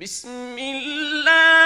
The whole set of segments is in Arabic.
بسم الله.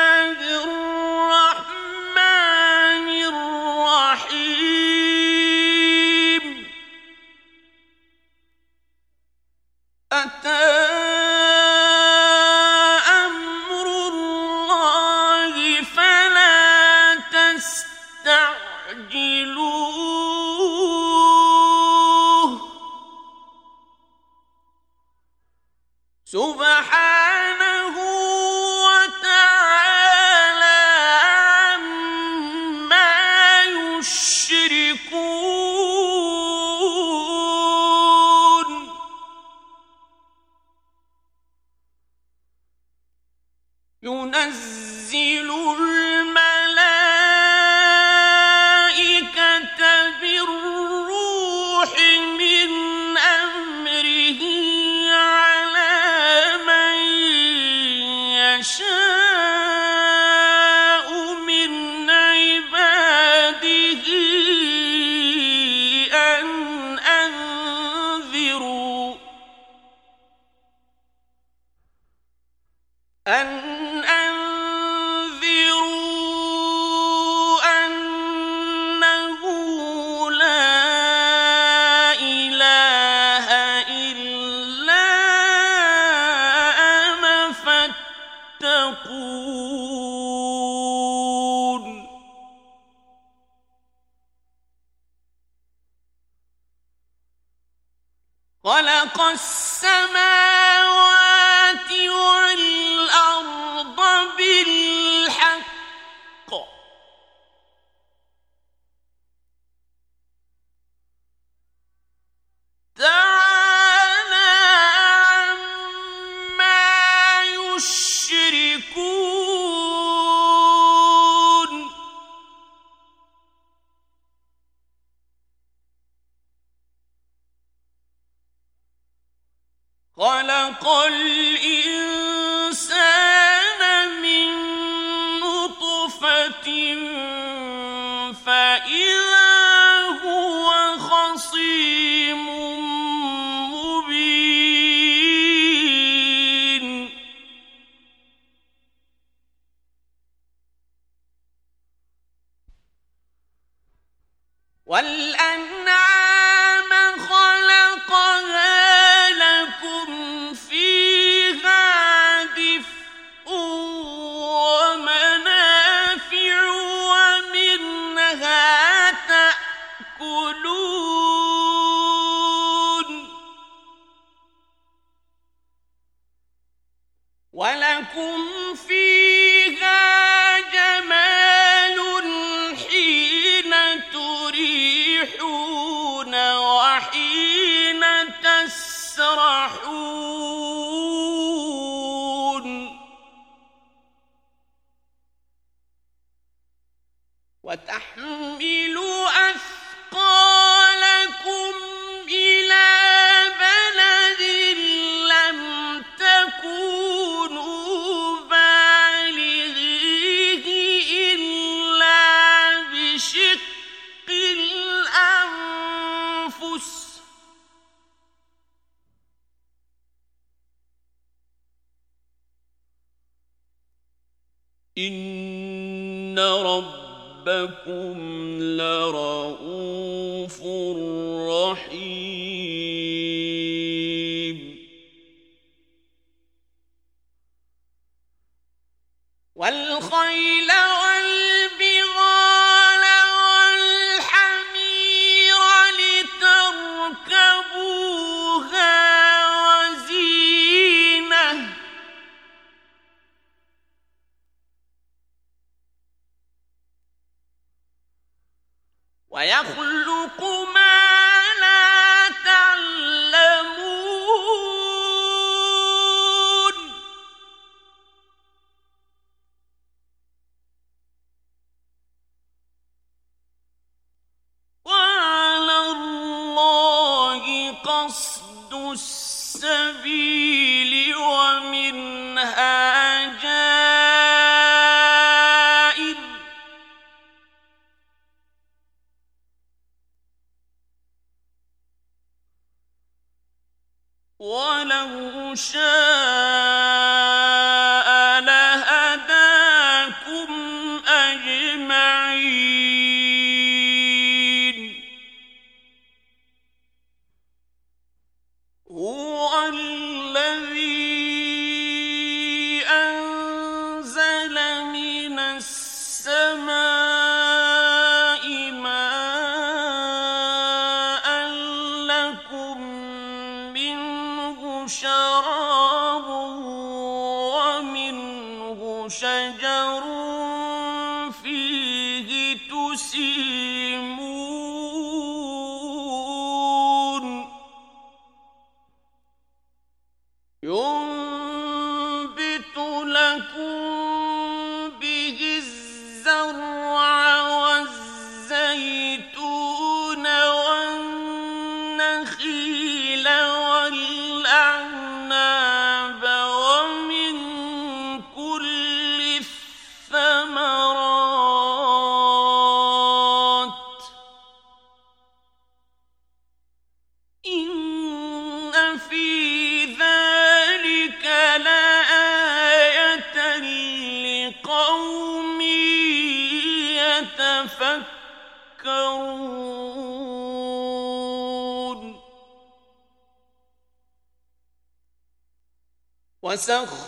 Oh. It's not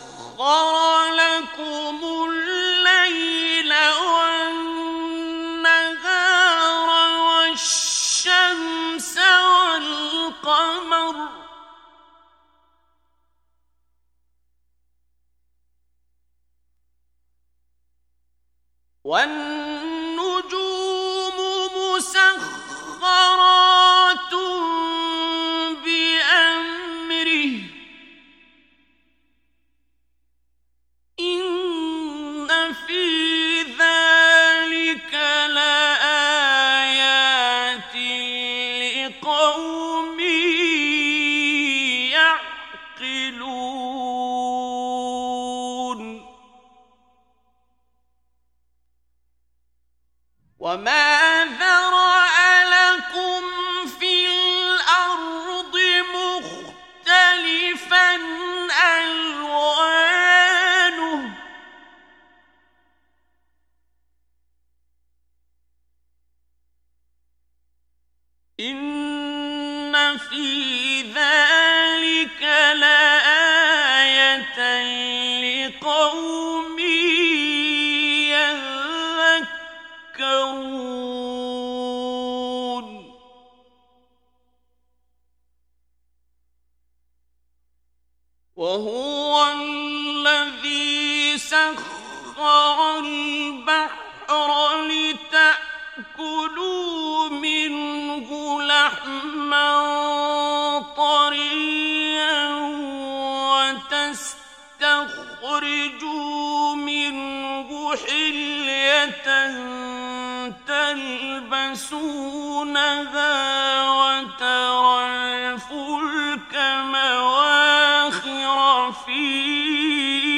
أخرجوا منه حلية تلبسونها وترى الفلك مواخر فيه.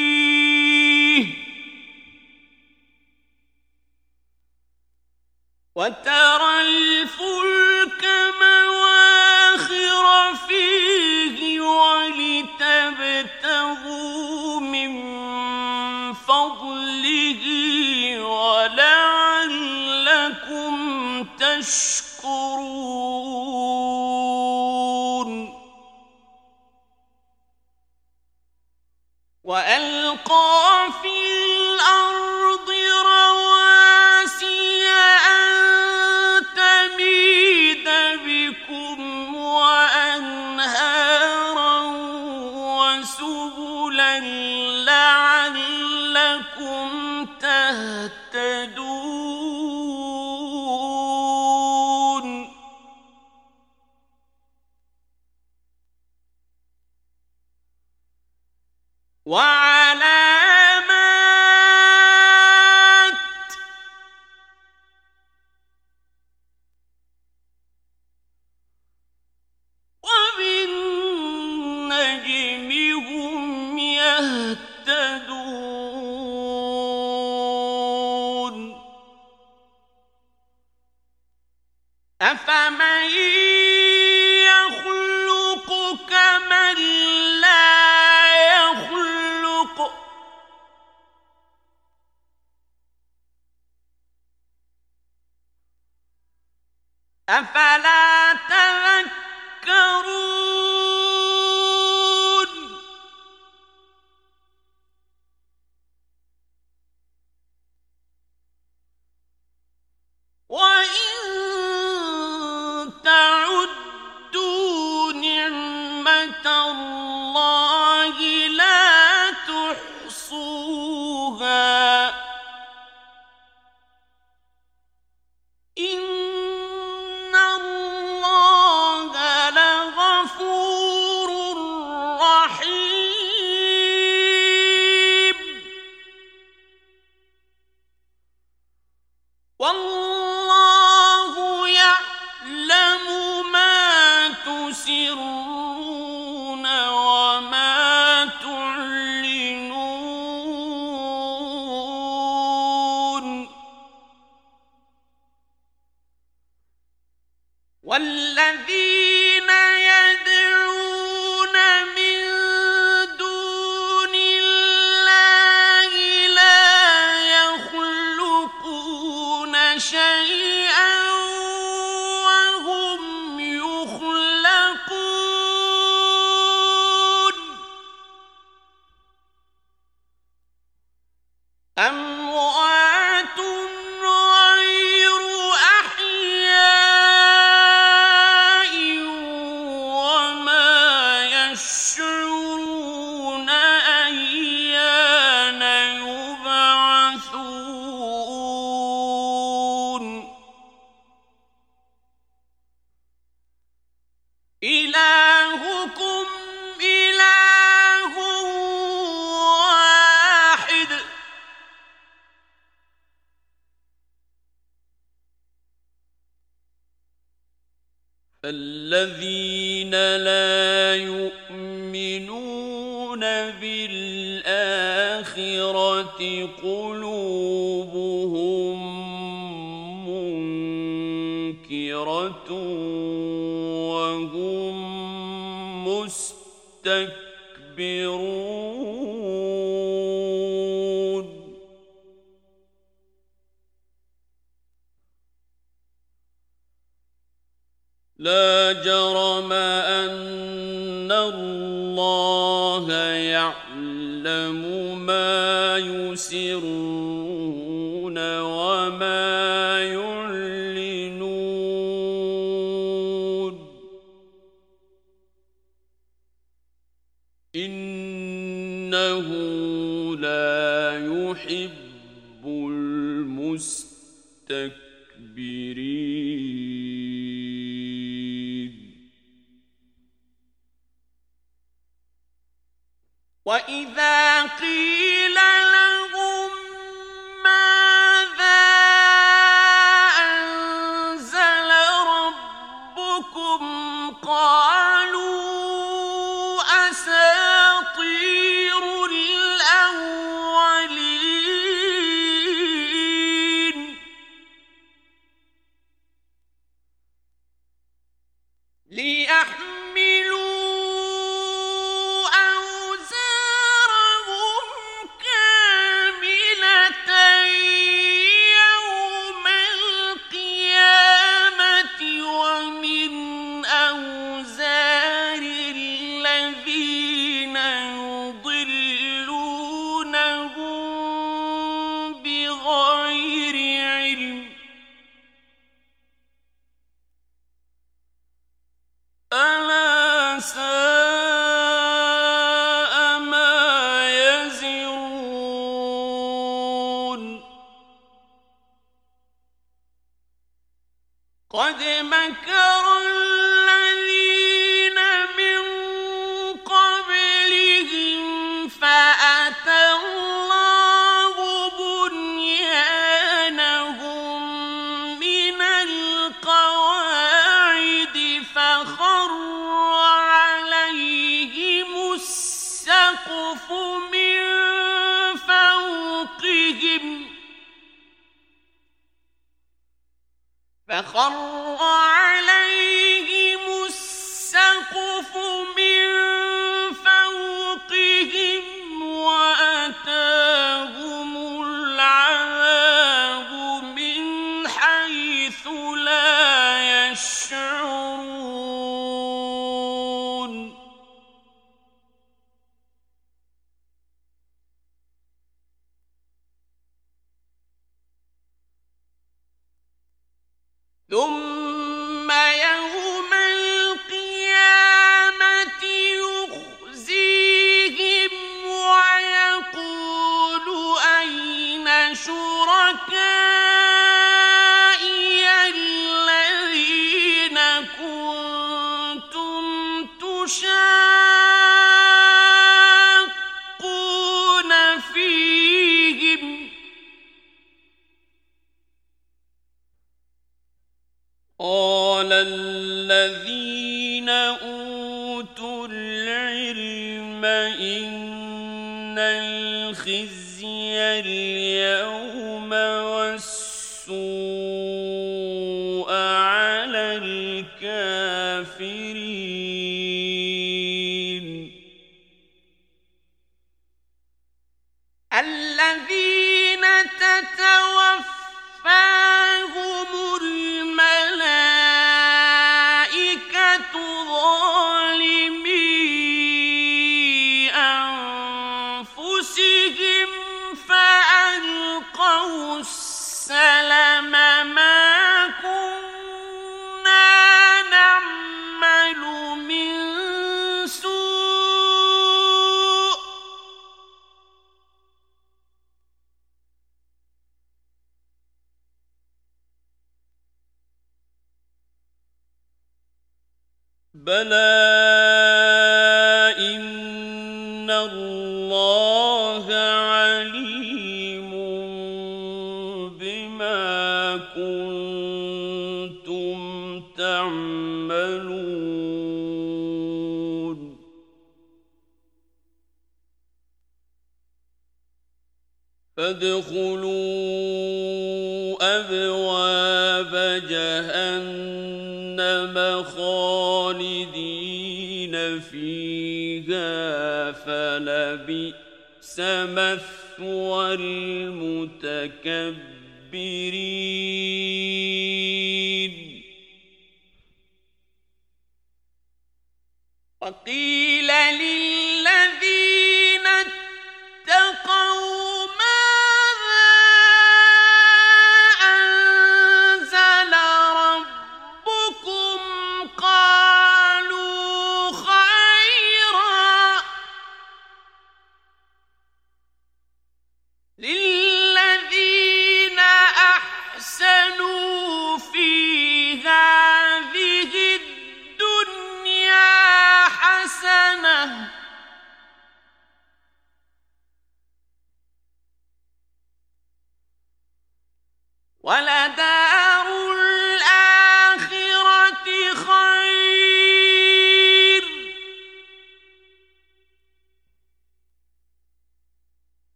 وترى الفلك مواخر فيه ولتبتغوا تشكرون شيئا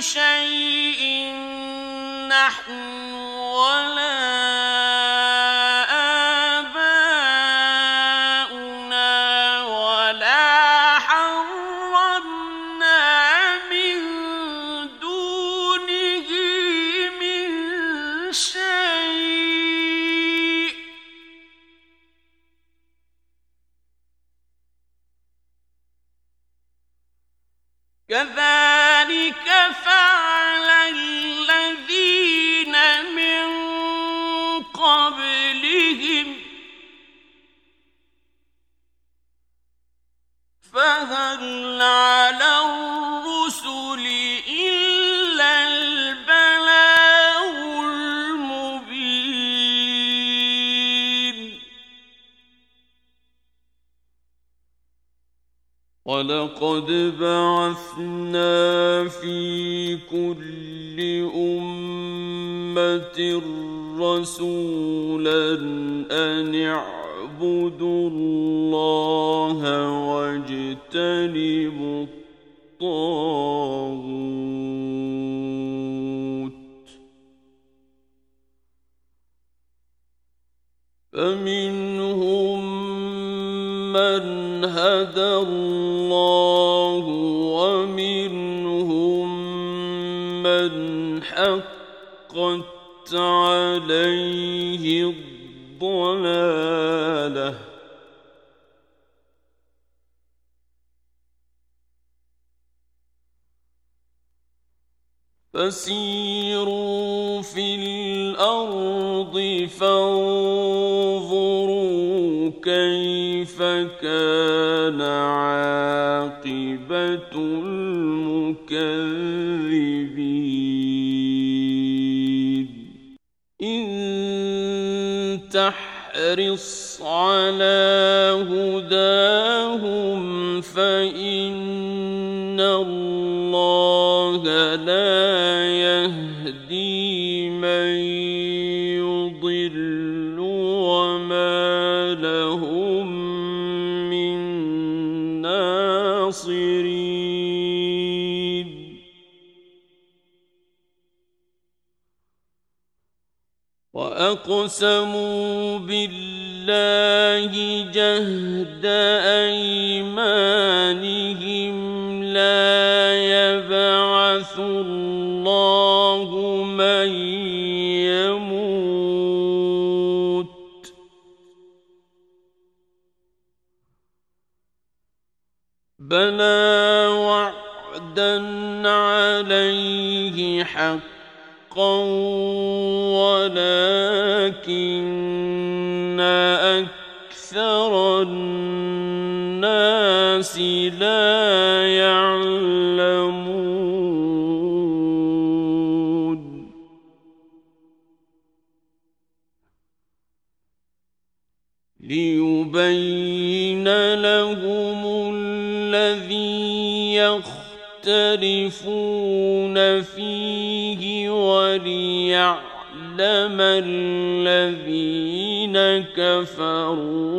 شيء نحن ولا لقد بعثنا في كل أمة رسولا أن اعبدوا إِلَىٰ كفروا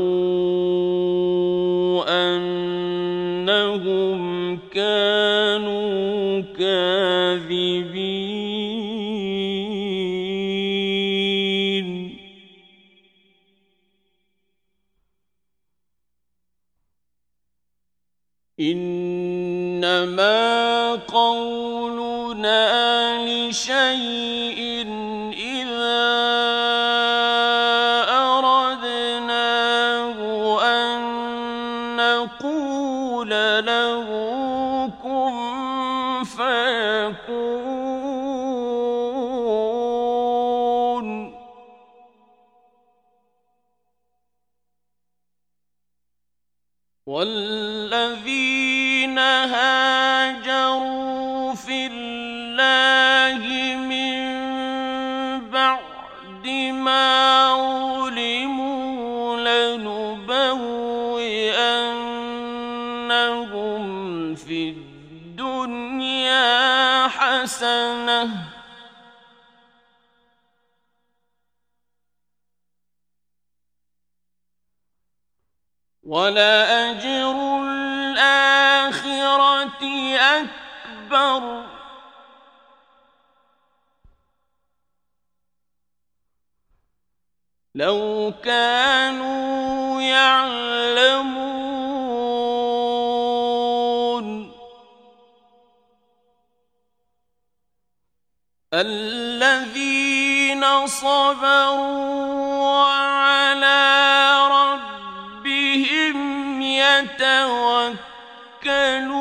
يتوكلون.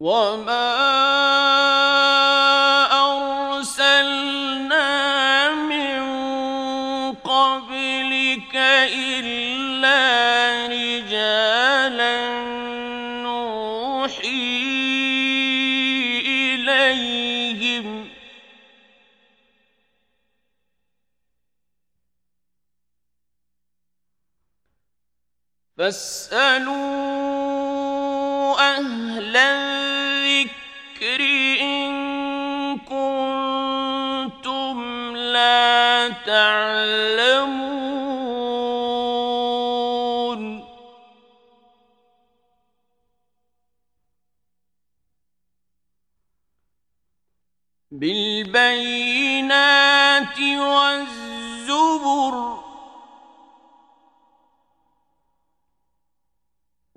وما فاسألوا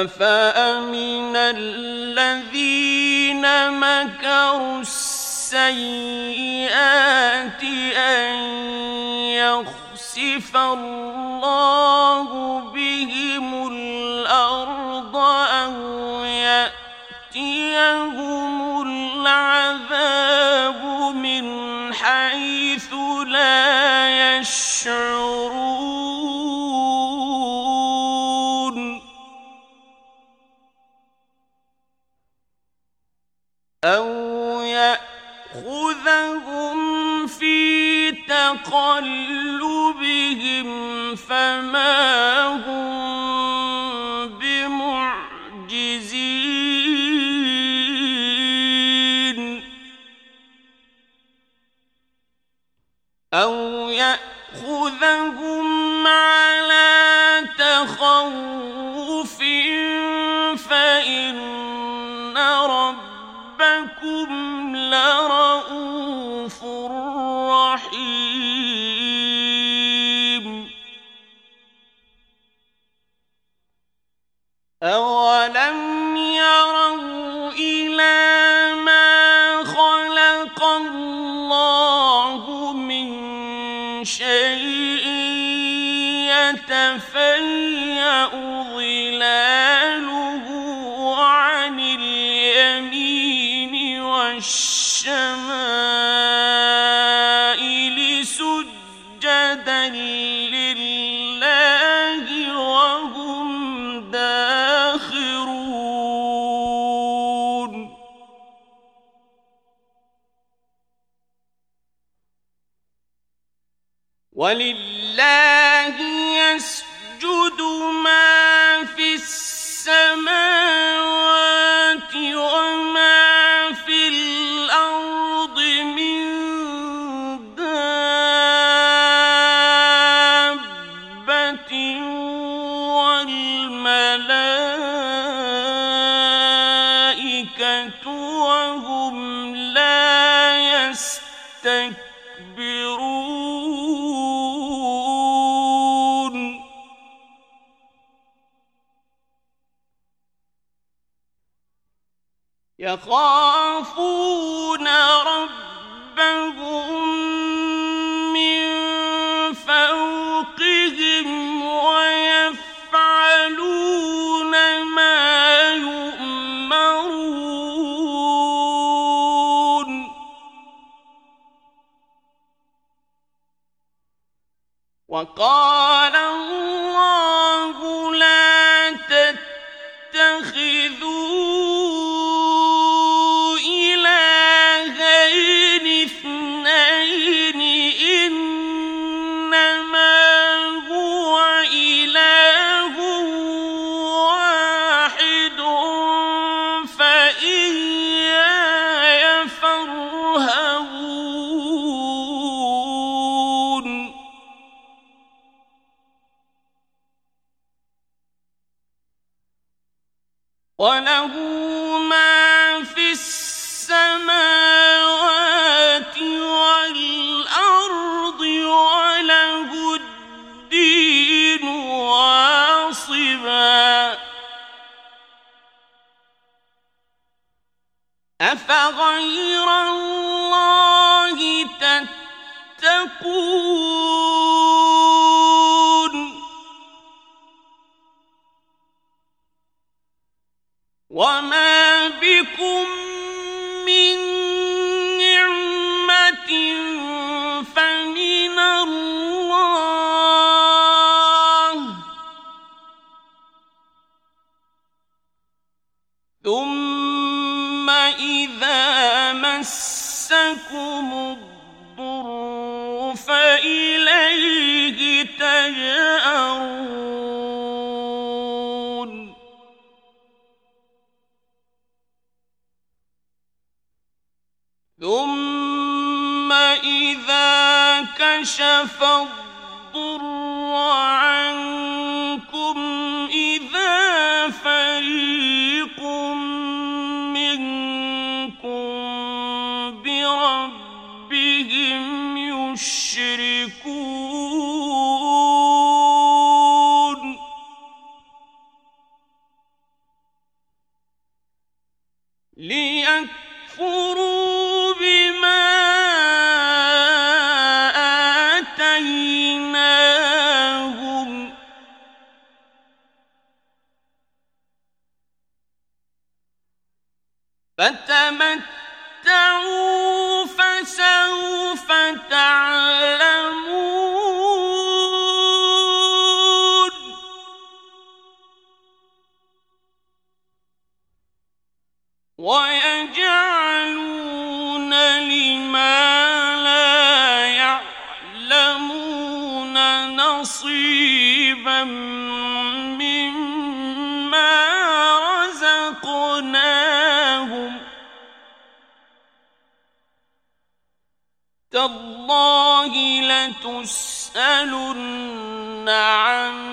أفأمن الذين مكروا السيئات أن يخسف الله بهم الأرض أو يأتيهم تقلبهم فما هم بمعجزين. أو يأخذهم على تخوف فإن ربكم لرحيم. قال غير الله تتقون. كشف الضر تعالى تسألن عن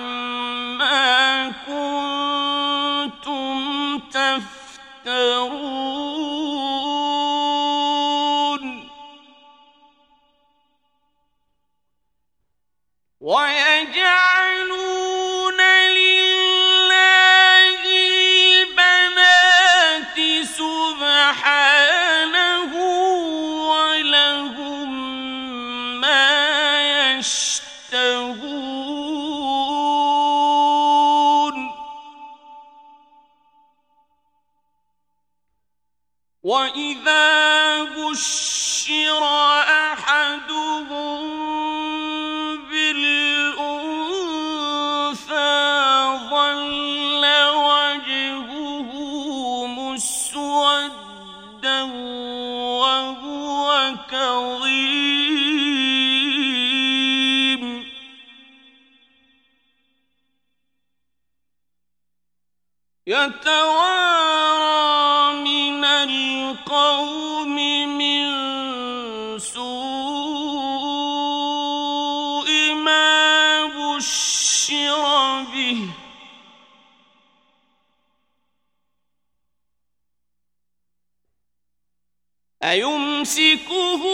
واذا بشر احدهم بالانثى ظل وجهه مسودا وهو كظيم. يتوارى رزقه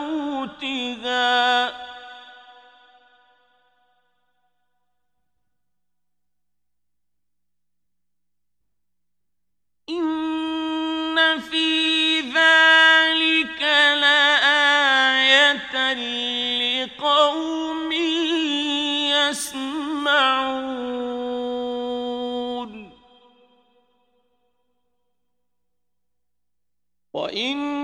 موتها. إن في ذلك لآية لقوم يسمعون. وإن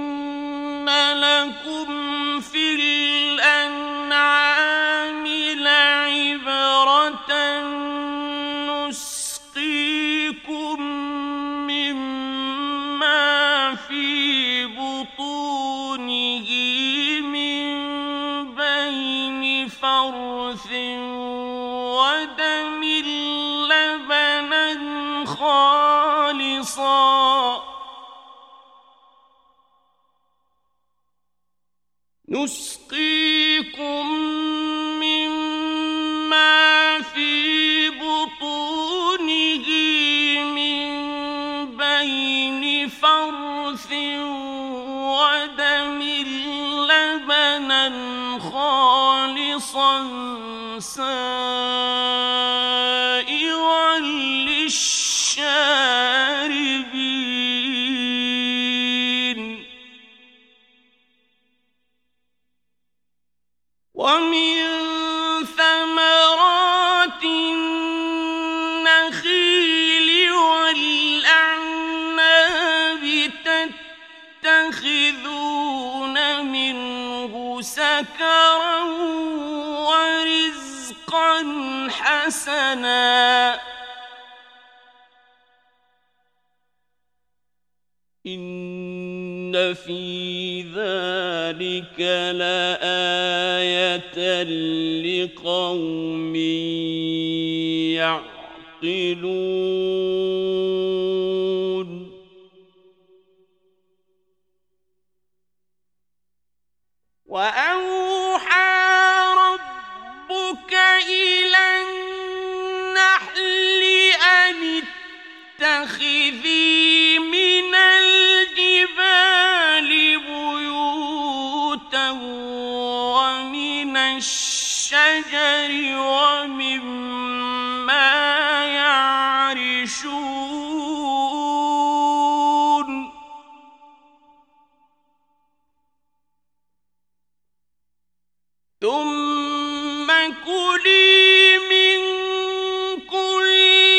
awesome. حسنا. إن في ذلك لآية لقوم يعقلون. وأن ثم كلي من كل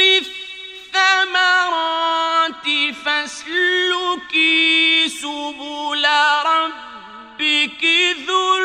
الثمرات فاسلكي سبل ربك ذو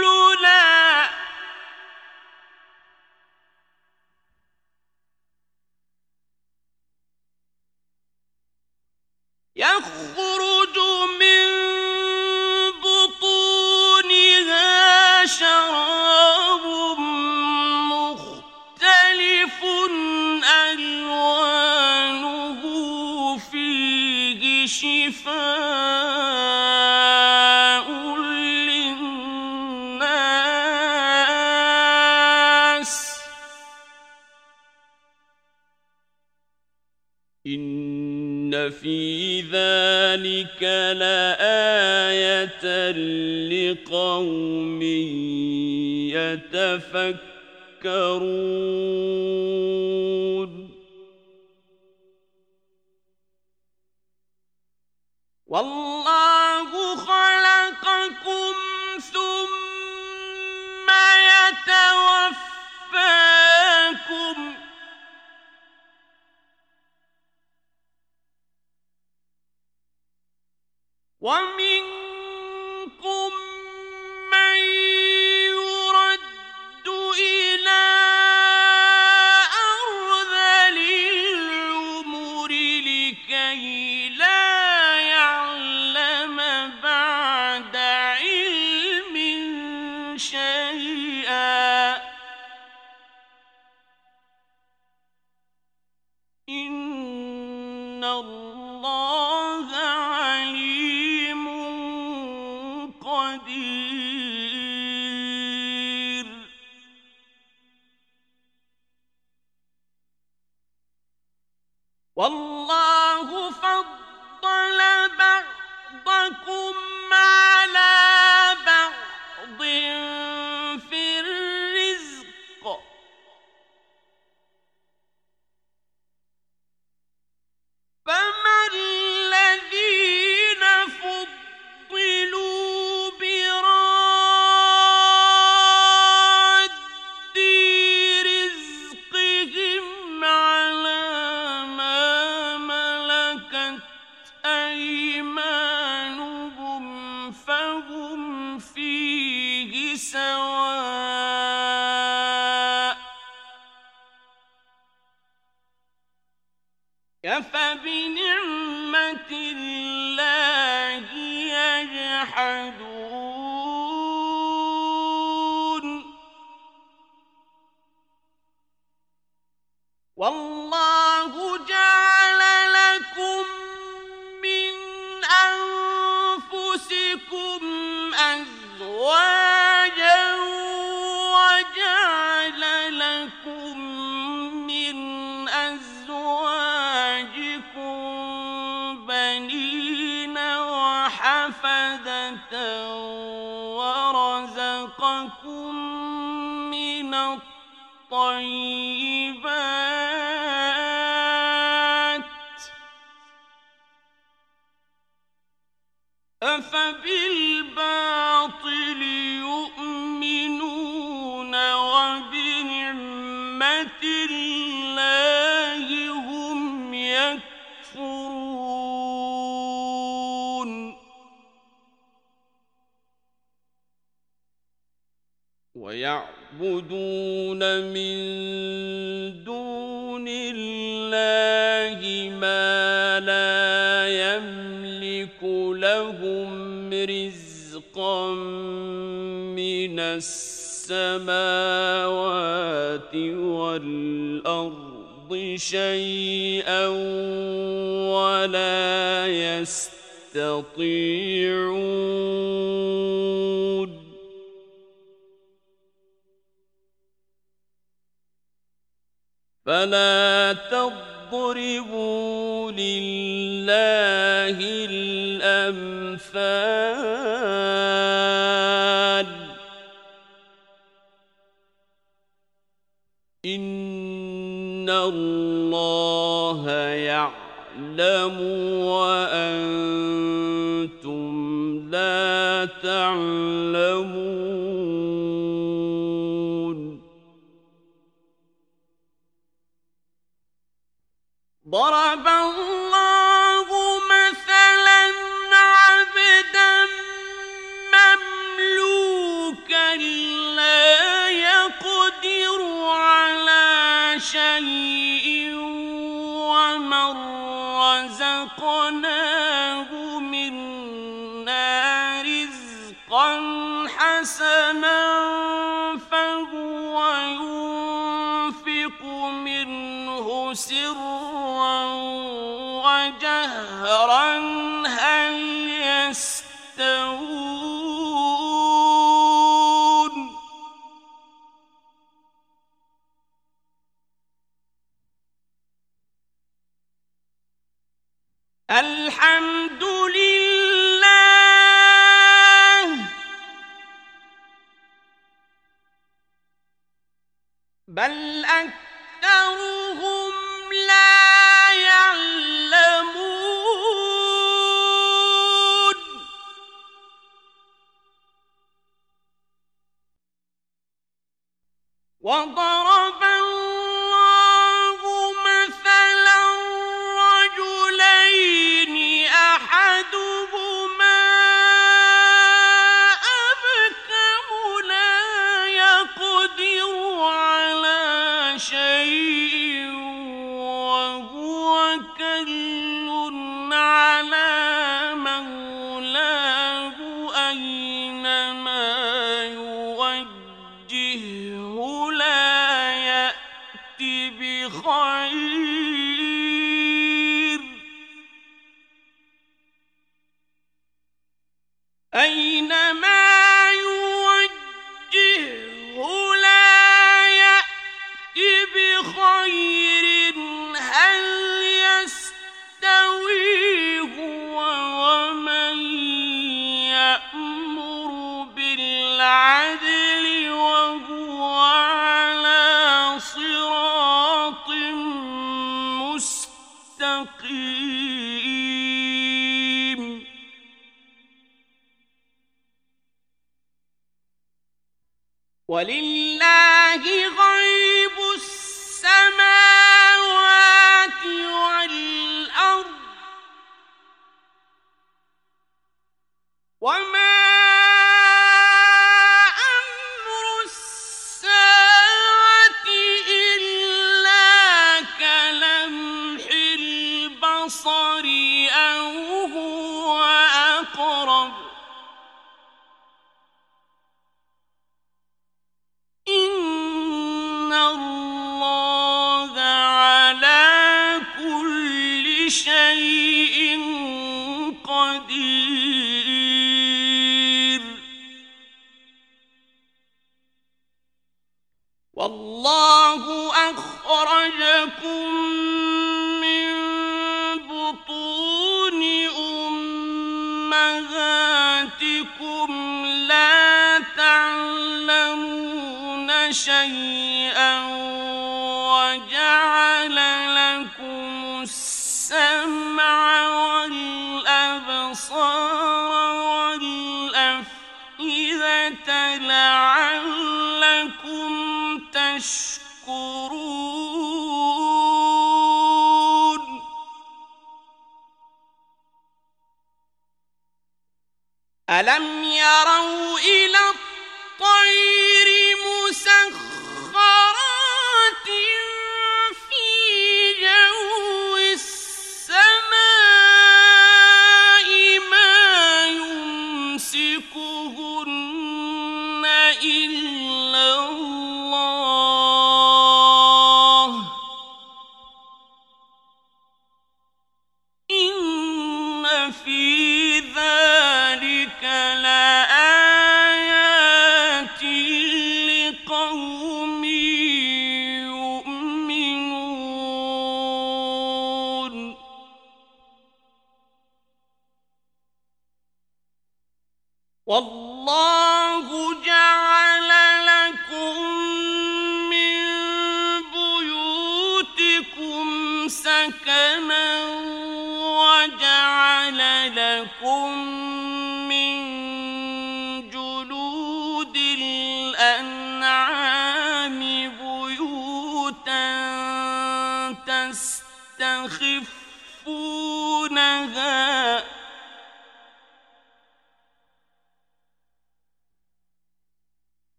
حسنا فهو ينفق منه سرا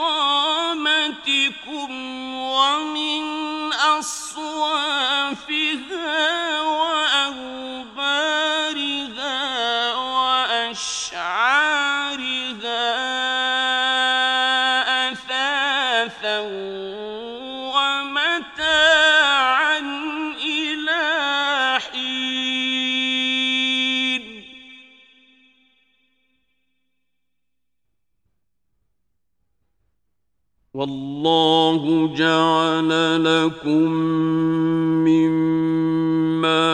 إقامتكم ومن أصوافها والله جعل لكم مما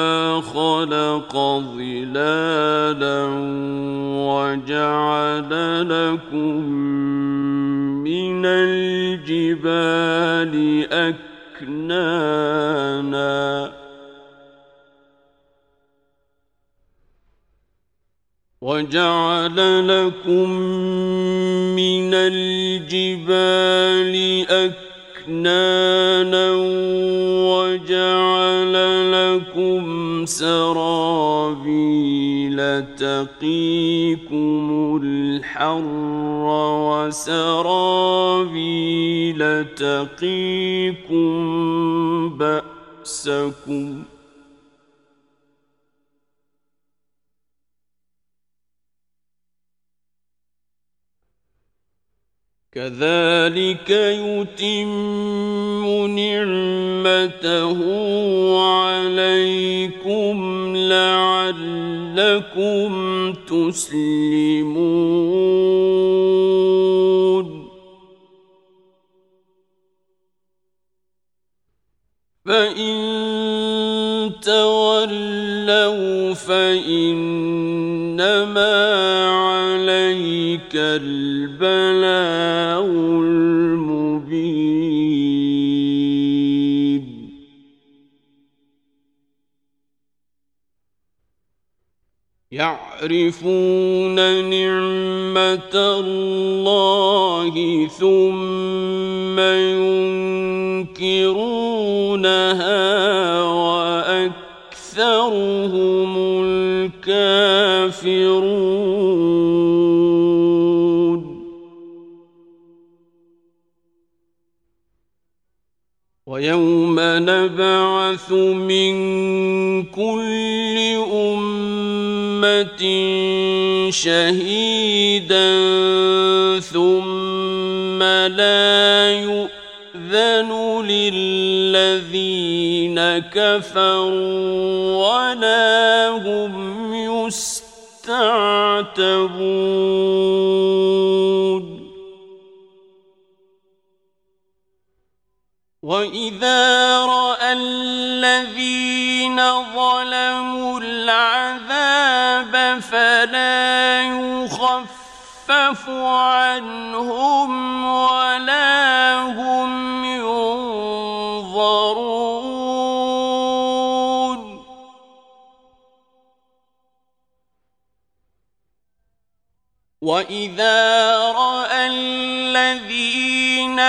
خلق ظلالا وجعل لكم من الجبال أكنانا. وجعل لكم سرابيل تقيكم الحر وسرابيل تقيكم بأسكم كذلك يتم نعمته عليكم لعلكم تسلمون. فإن تولوا فإنما عليك البلاغ يعرفون نعمة الله ثم ينكرونها وأكثرهم الكافرون. ويوم نبعث من كل شهيدا ثم لا يؤذن للذين كفروا ولا هم يستعتبون يخفف عنهم ولا هم ينظرون. واذا راى الذين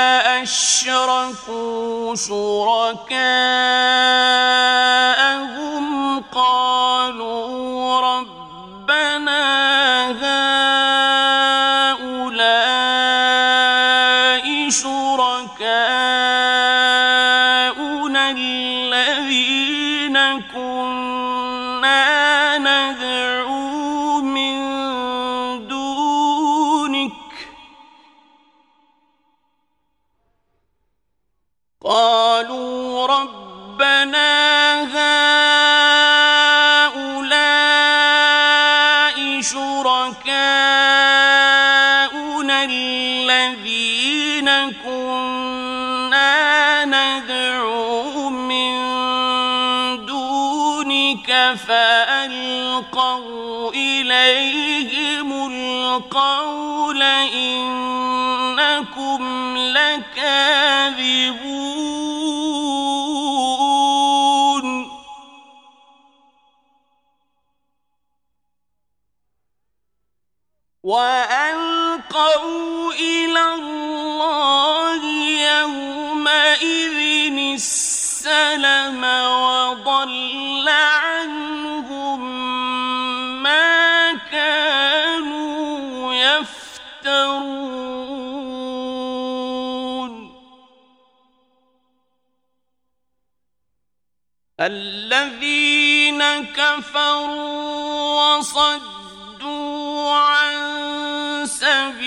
اشركوا شركاءهم إلى الله يومئذ السلم وضل عنهم ما كانوا يفترون. الذين كفروا وصدوا عن سبيل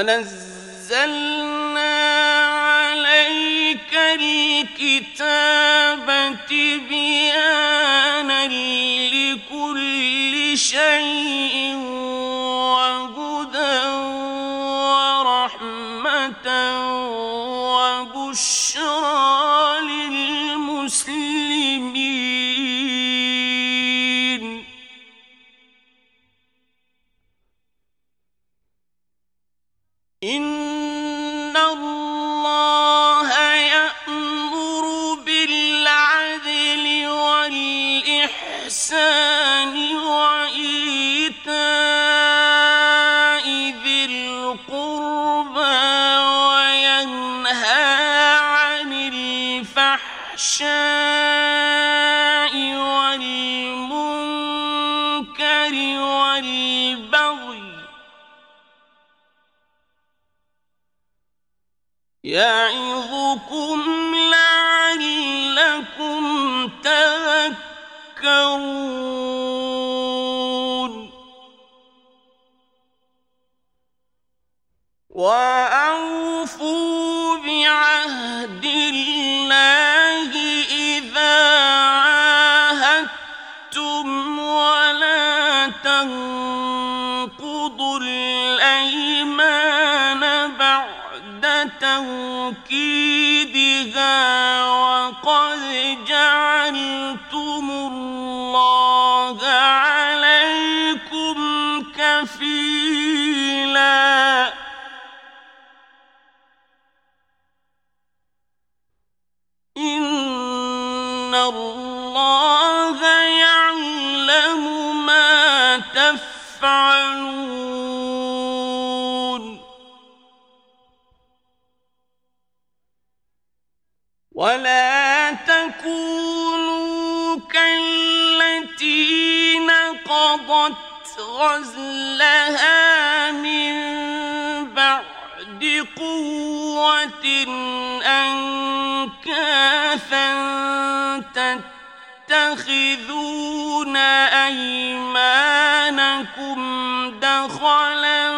ونزلنا عليك الكتاب تبيانا لكل شيء تذكرون ولا تكونوا كالتي نقضت غزلها من بعد قوة أنكاثا تتخذون أيمانكم دخلا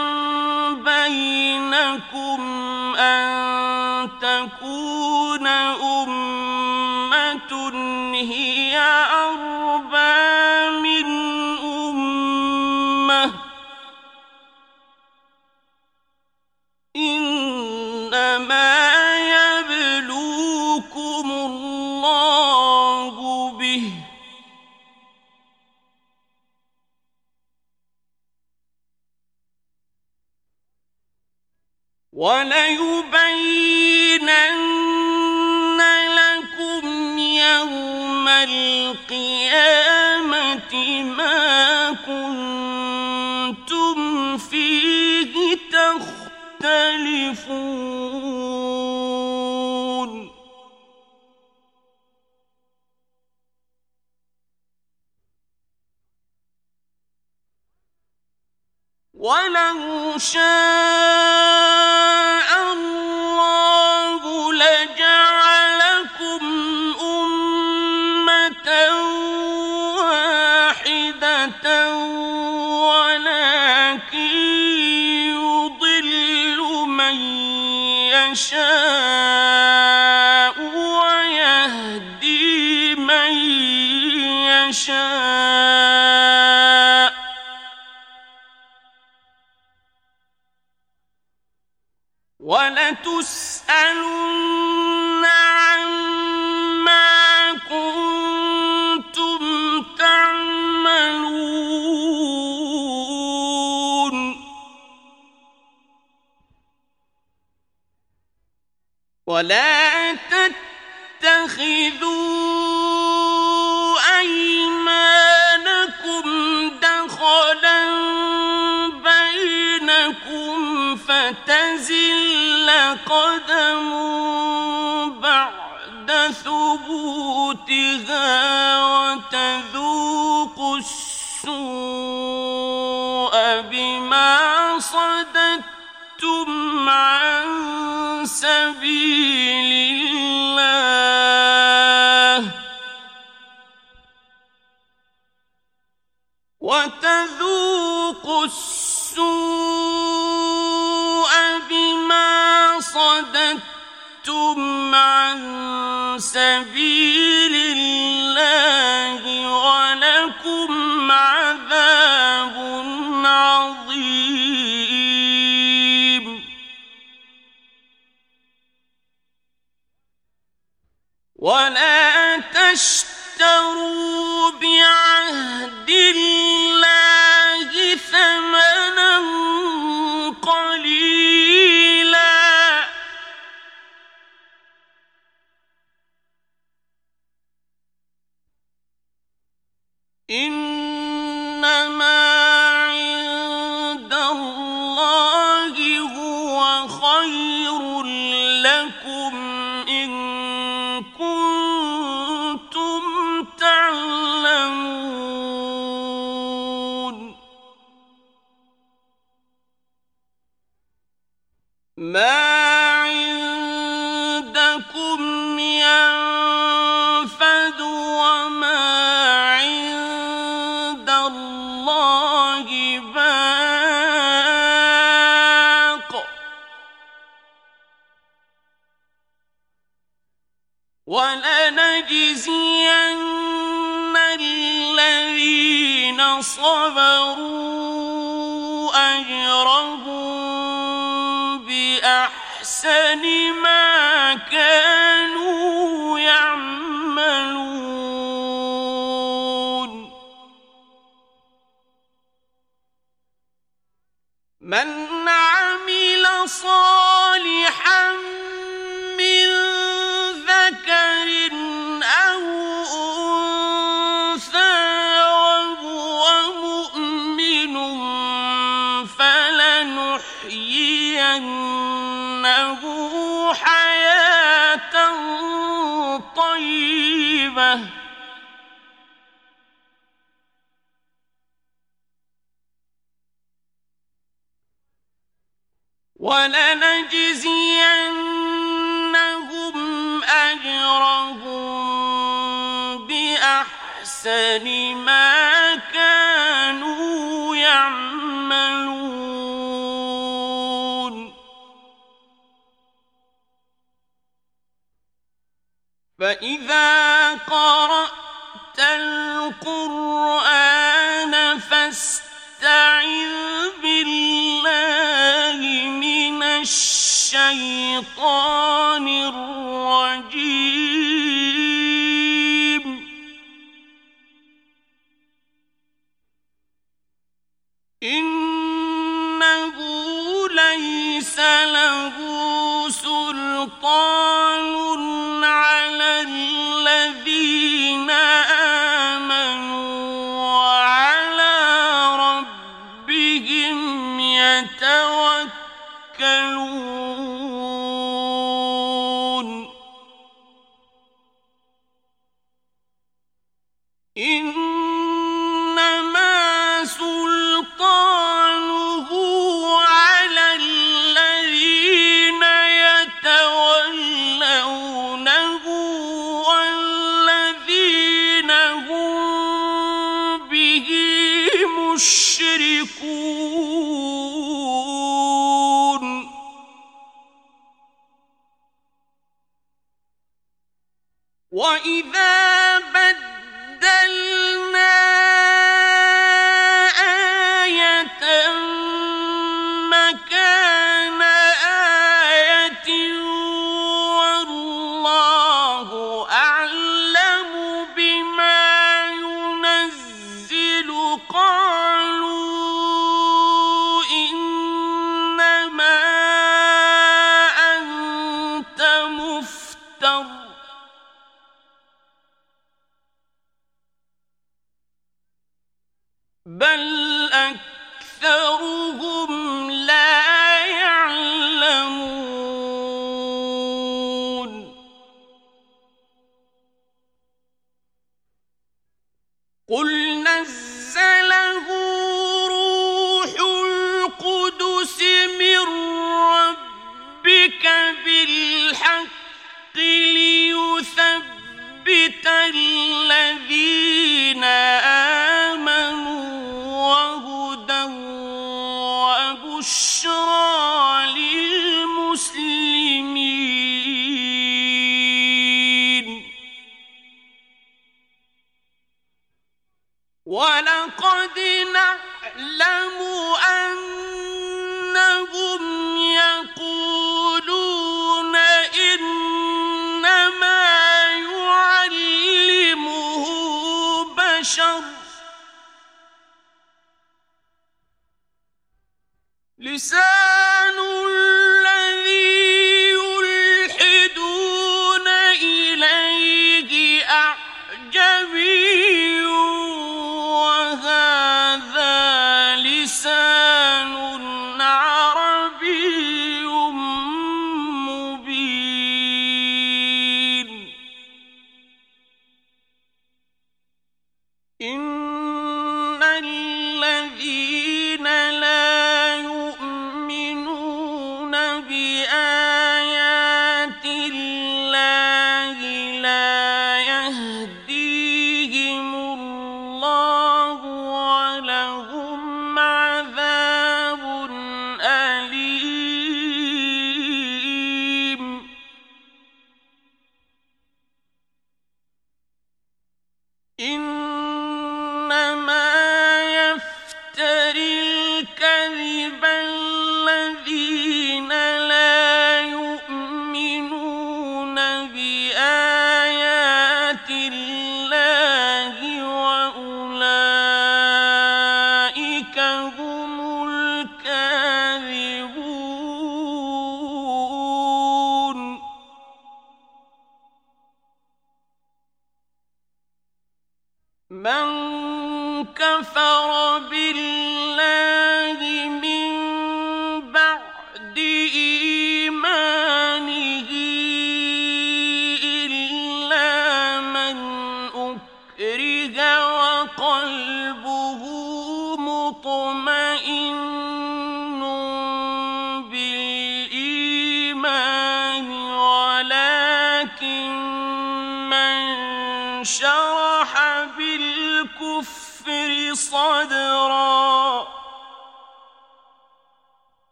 بينكم أن تكون وليبينن لكم يوم القيامة ما كنتم فيه تختلفون. ولو شاء ولا تتخذوا أيمانكم دخلا بينكم فتزل قدم بعد ثبوتها وتذوقوا السوء. سبيل الله. وتذوقوا السوء بما صددتم عن سبيل الله. ولا تشتروا بعهد الله أجرهم بأحسن ما كانوا يعملون. فإذا قرأت القرآن فاستعذ الشيطان الرجيم. إنه ليس له سلطان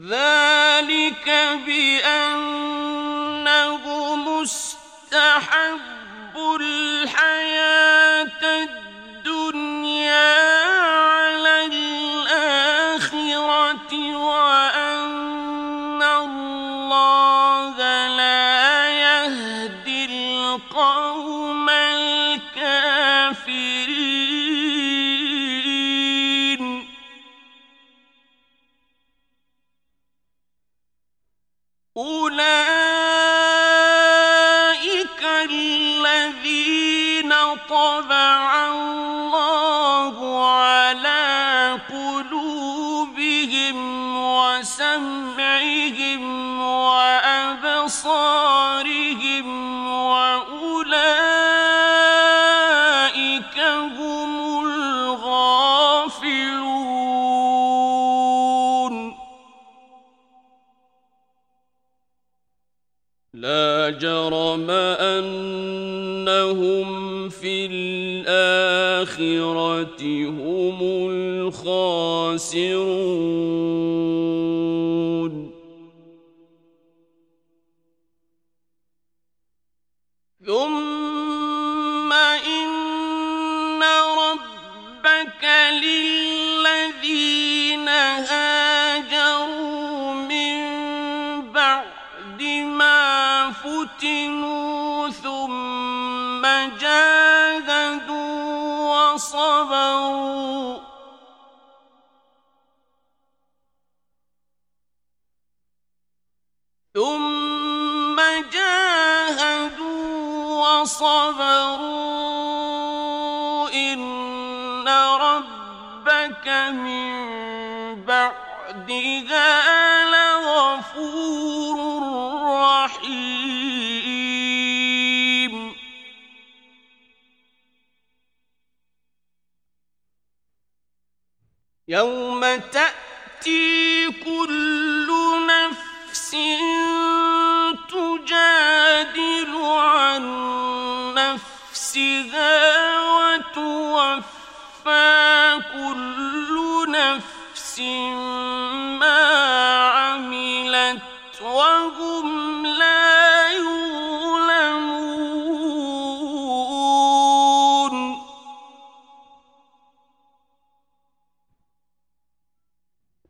ذلك بأنه مستحب خاسرون ما عملت وهم لا يظلمون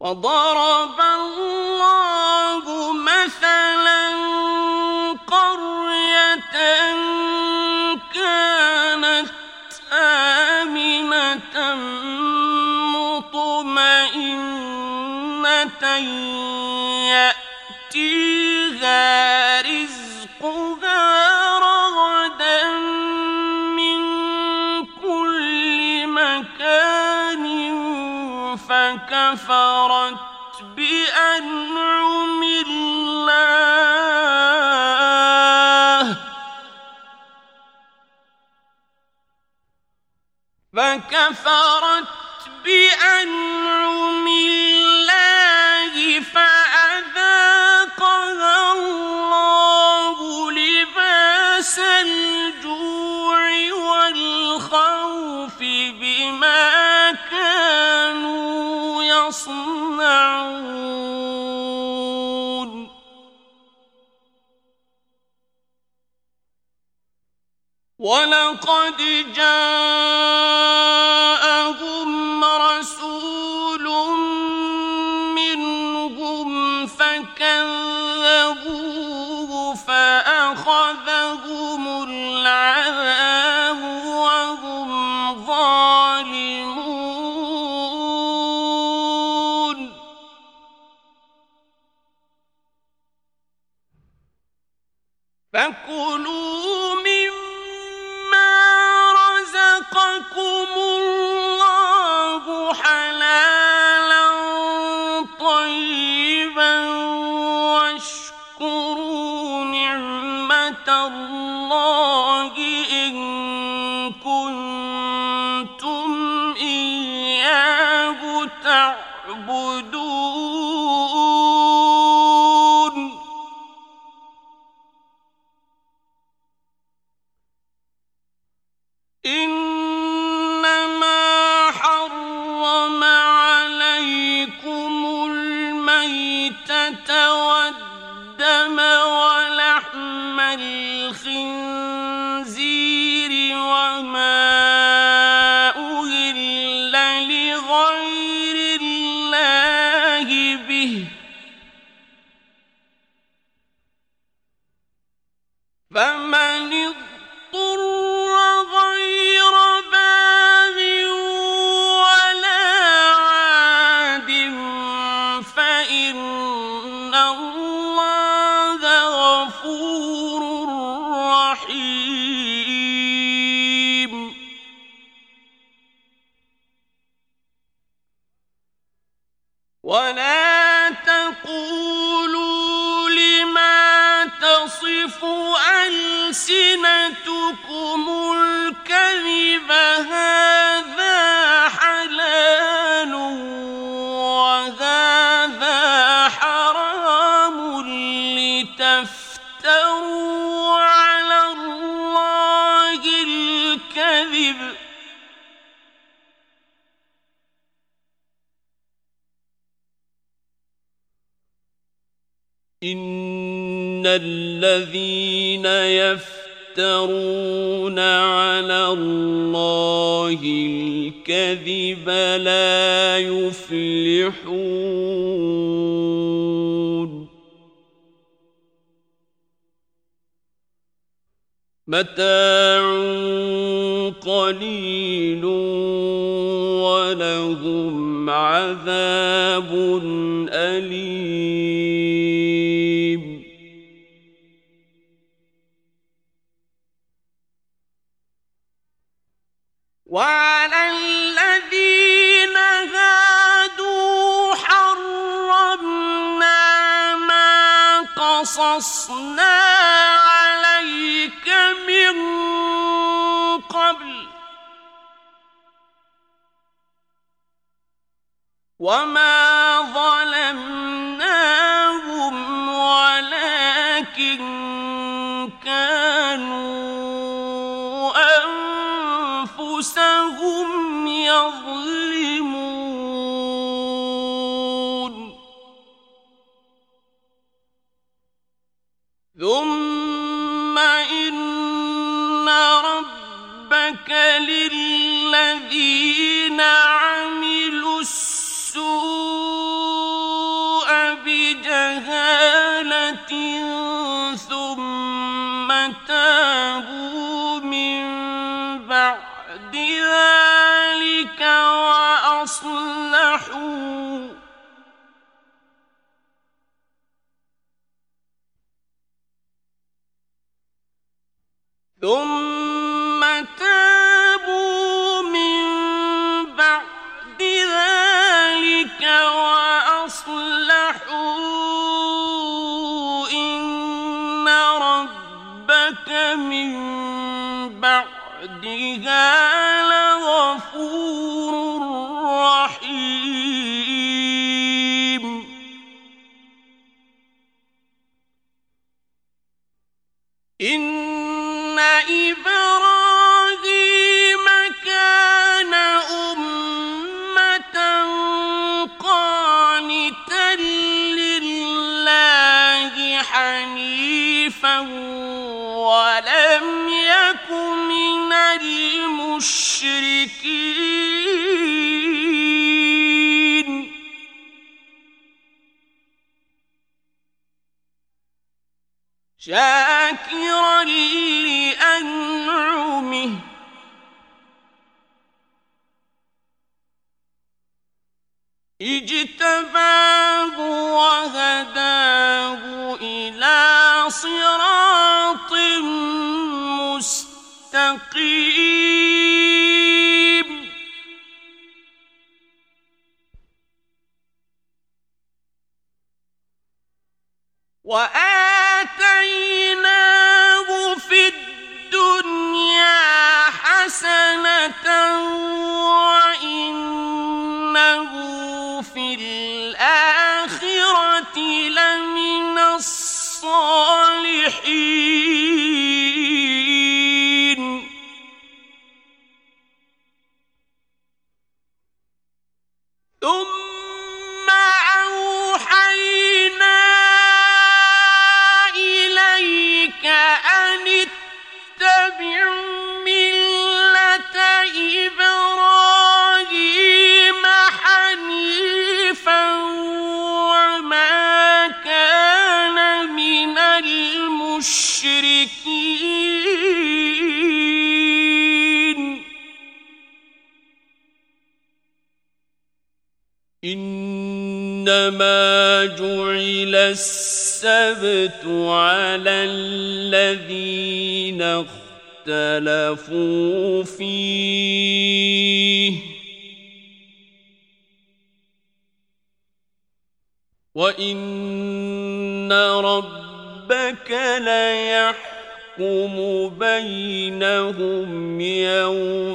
وضرب الله يأتيها رزقها رغدا من كل مكان فكفرت بأنعم الله. فكفرت بأنعم الله بما كانوا يصنعون ولقد جاء الذين يفترون على الله الكذب لا يفلحون. متاع قليل ولهم عذاب أليم. Bye.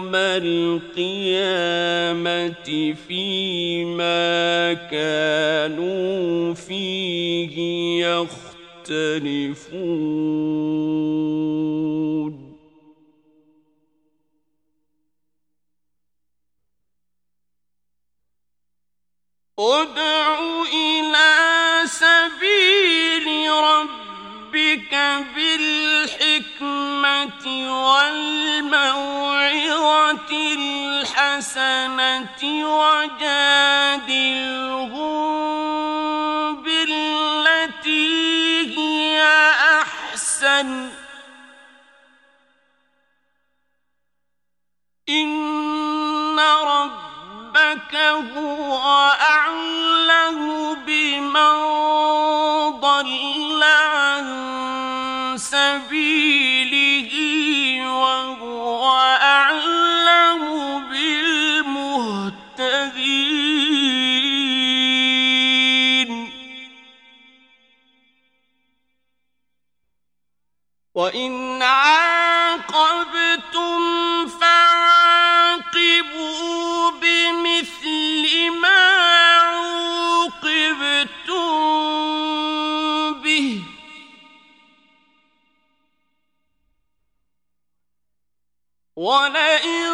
يوم القيامة فيما كانوا فيه يختلفون. ادع إلى سبيل ربك والموعظة الحسنة وجادلهم بالتي هي أحسن. إن ربك هو أعلم بمن وإن عاقبتم فعاقبوا بمثل ما عوقبتم به. ولئن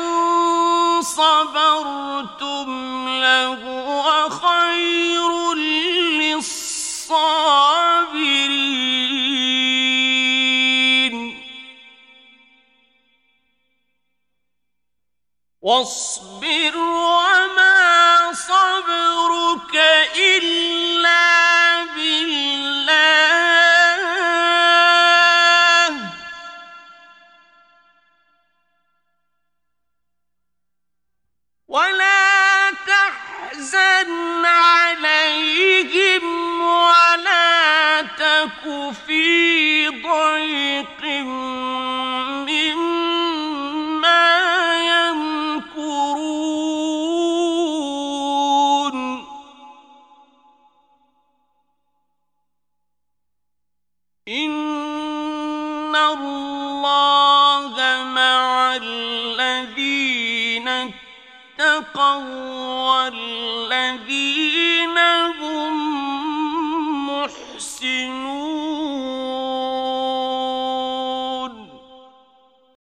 صبرتم لهو خير للصابرين. واصبر وما صبرك إلا بالله. ولا تحزن عليهم ولا تك في ضيق اتقوا والذين